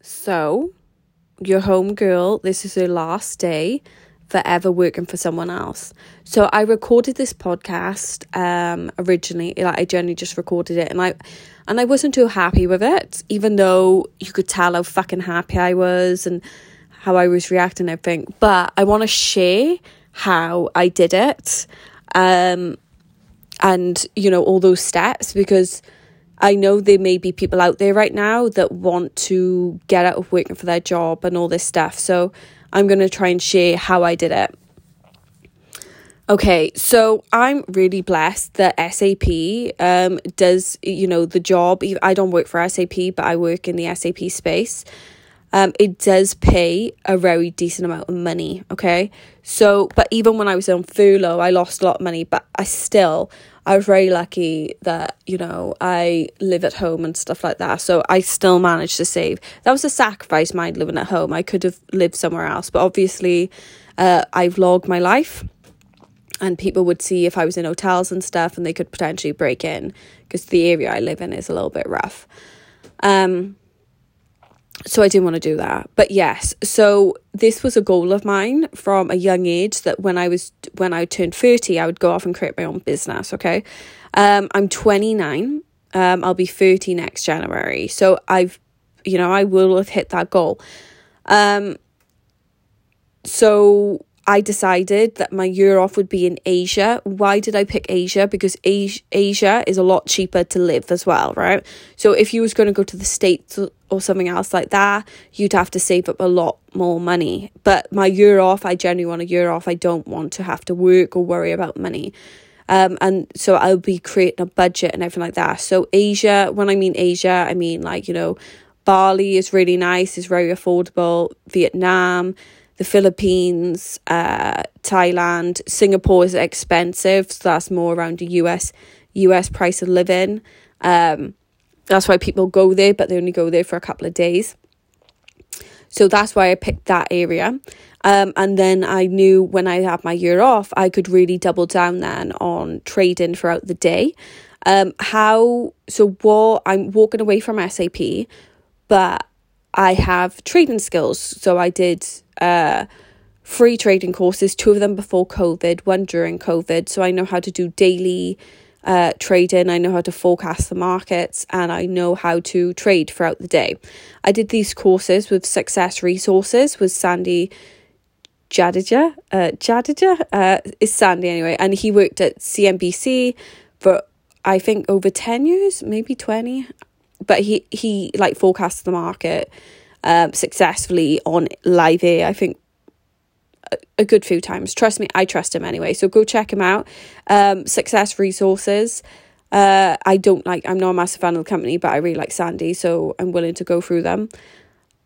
So, your home girl, this is her last day forever working for someone else. So I recorded this podcast um originally like I generally just recorded it and I and I wasn't too happy with it even though you could tell how fucking happy I was and how I was reacting and everything but I want to share how I did it um and you know all those steps because I know there may be people out there right now that want to get out of working for their job and all this stuff. So I'm going to try and share how I did it. Okay, so I'm really blessed that SAP um, does, you know, the job. I don't work for SAP, but I work in the SAP space. Um, it does pay a very decent amount of money. Okay, so but even when I was on furlough, I lost a lot of money, but I still I was very lucky that, you know, I live at home and stuff like that. So I still managed to save. That was a sacrifice, mind living at home. I could have lived somewhere else. But obviously, uh, I vlogged my life and people would see if I was in hotels and stuff and they could potentially break in because the area I live in is a little bit rough. Um, so I didn't want to do that. But yes, so this was a goal of mine from a young age that when I was when I turned 30, I would go off and create my own business, okay? Um I'm 29. Um I'll be 30 next January. So I've you know, I will have hit that goal. Um so I decided that my year off would be in Asia. Why did I pick Asia? Because Asia is a lot cheaper to live as well, right? So if you was going to go to the States or something else like that, you'd have to save up a lot more money. But my year off, I genuinely want a year off. I don't want to have to work or worry about money. Um, and so I'll be creating a budget and everything like that. So Asia, when I mean Asia, I mean like, you know, Bali is really nice, it's very affordable. Vietnam, the Philippines, uh, Thailand, Singapore is expensive, so that's more around the US US price of living. Um, that's why people go there, but they only go there for a couple of days. So that's why I picked that area. Um, and then I knew when I had my year off, I could really double down then on trading throughout the day. Um, how so? What I'm walking away from SAP, but I have trading skills. So I did uh, free trading courses, two of them before COVID, one during COVID. So I know how to do daily uh, trading, I know how to forecast the markets, and I know how to trade throughout the day. I did these courses with Success Resources with Sandy Jadeja. Uh, Jadeja uh, is Sandy anyway, and he worked at CNBC for I think over 10 years, maybe 20 but he he like forecasts the market um successfully on live air i think a, good few times. Trust me i trust him anyway. So go check him out. Um success resources. Uh i don't like i'm not a massive fan of the company but i really like sandy so i'm willing to go through them.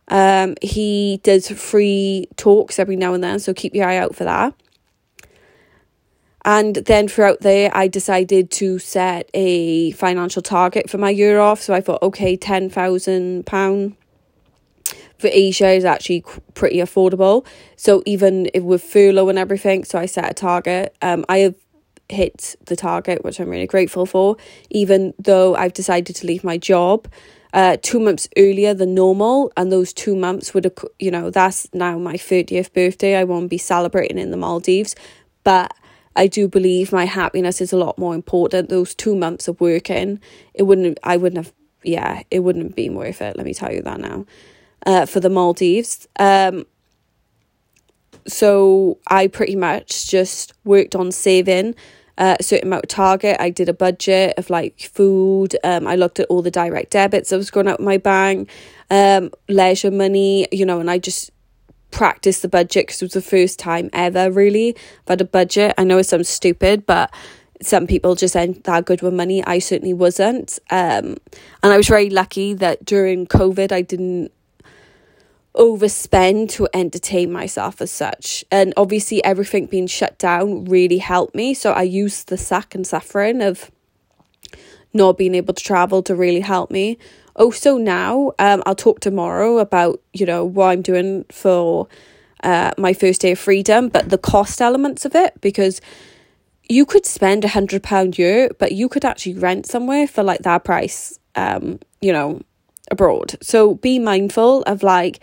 Um he does free talks every now and then so keep your eye out for that and then throughout there, I decided to set a financial target for my year off. So I thought, okay, £10,000 for Asia is actually pretty affordable. So even with furlough and everything, so I set a target. Um, I have hit the target, which I'm really grateful for, even though I've decided to leave my job. Uh, two months earlier than normal, and those two months would you know, that's now my 30th birthday. I won't be celebrating in the Maldives, but I do believe my happiness is a lot more important. Those two months of working, it wouldn't, I wouldn't have, yeah, it wouldn't been worth it. Let me tell you that now. Uh, for the Maldives. Um, so I pretty much just worked on saving uh, a certain amount of target. I did a budget of like food. Um, I looked at all the direct debits that was going out my bank, um, leisure money, you know, and I just practice the budget because it was the first time ever really I've had a budget. I know it sounds stupid, but some people just aren't that good with money. I certainly wasn't. Um, and I was very lucky that during COVID I didn't overspend to entertain myself as such. And obviously everything being shut down really helped me. So I used the sack and suffering of not being able to travel to really help me also now um, i'll talk tomorrow about you know what i'm doing for uh, my first day of freedom but the cost elements of it because you could spend a hundred pound year but you could actually rent somewhere for like that price um you know abroad. So be mindful of like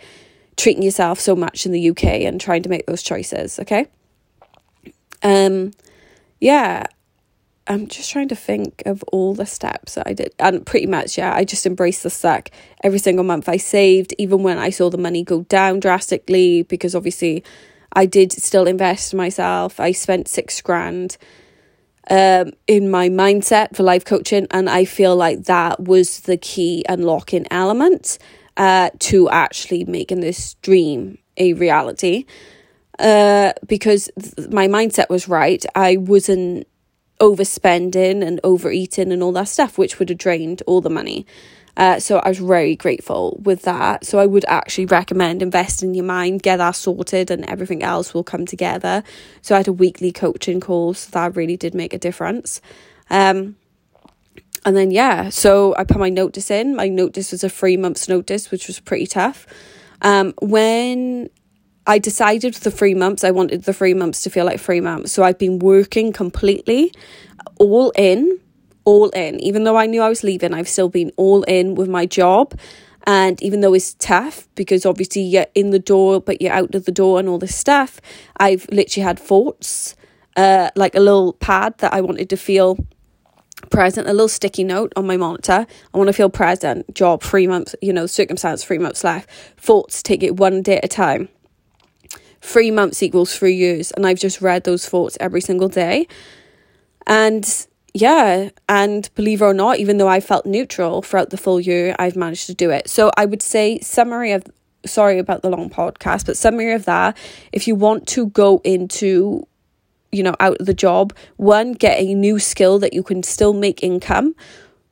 treating yourself so much in the UK and trying to make those choices, okay? Um yeah, I'm just trying to think of all the steps that I did. And pretty much, yeah, I just embraced the suck. Every single month I saved, even when I saw the money go down drastically, because obviously I did still invest in myself. I spent six grand um, in my mindset for life coaching, and I feel like that was the key unlocking element uh, to actually making this dream a reality. Uh, because th- my mindset was right. I wasn't overspending and overeating and all that stuff, which would have drained all the money. Uh, so I was very grateful with that. So I would actually recommend invest in your mind, get that sorted, and everything else will come together. So I had a weekly coaching call, so that really did make a difference. Um, and then yeah, so I put my notice in. My notice was a three months notice, which was pretty tough. Um, when I decided the three months, I wanted the three months to feel like three months. So I've been working completely, all in, all in. Even though I knew I was leaving, I've still been all in with my job. And even though it's tough because obviously you're in the door, but you're out of the door and all this stuff, I've literally had thoughts, uh, like a little pad that I wanted to feel present, a little sticky note on my monitor. I want to feel present, job, three months, you know, circumstance, three months left. Thoughts, take it one day at a time three months equals three years. And I've just read those thoughts every single day. And yeah, and believe it or not, even though I felt neutral throughout the full year, I've managed to do it. So I would say, summary of sorry about the long podcast, but summary of that, if you want to go into you know out of the job one get a new skill that you can still make income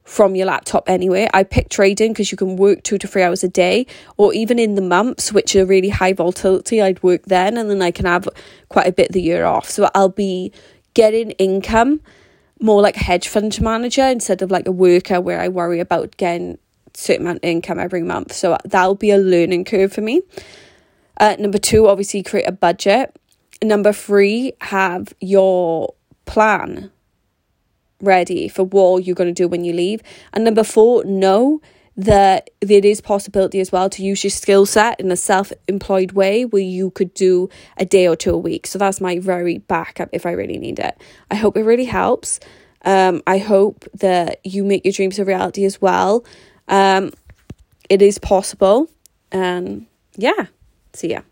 from your laptop anyway. I picked trading because you can work two to three hours a day, or even in the months, which are really high volatility, I'd work then and then I can have quite a bit of the year off. So I'll be getting income more like a hedge fund manager instead of like a worker where I worry about getting certain amount of income every month. So that'll be a learning curve for me. Uh, number two, obviously create a budget. Number three, have your plan ready for what you're going to do when you leave. And number four, know that there is possibility as well to use your skill set in a self-employed way where you could do a day or two a week. So that's my very backup if I really need it. I hope it really helps. Um, I hope that you make your dreams a reality as well. Um, it is possible. And yeah, see ya.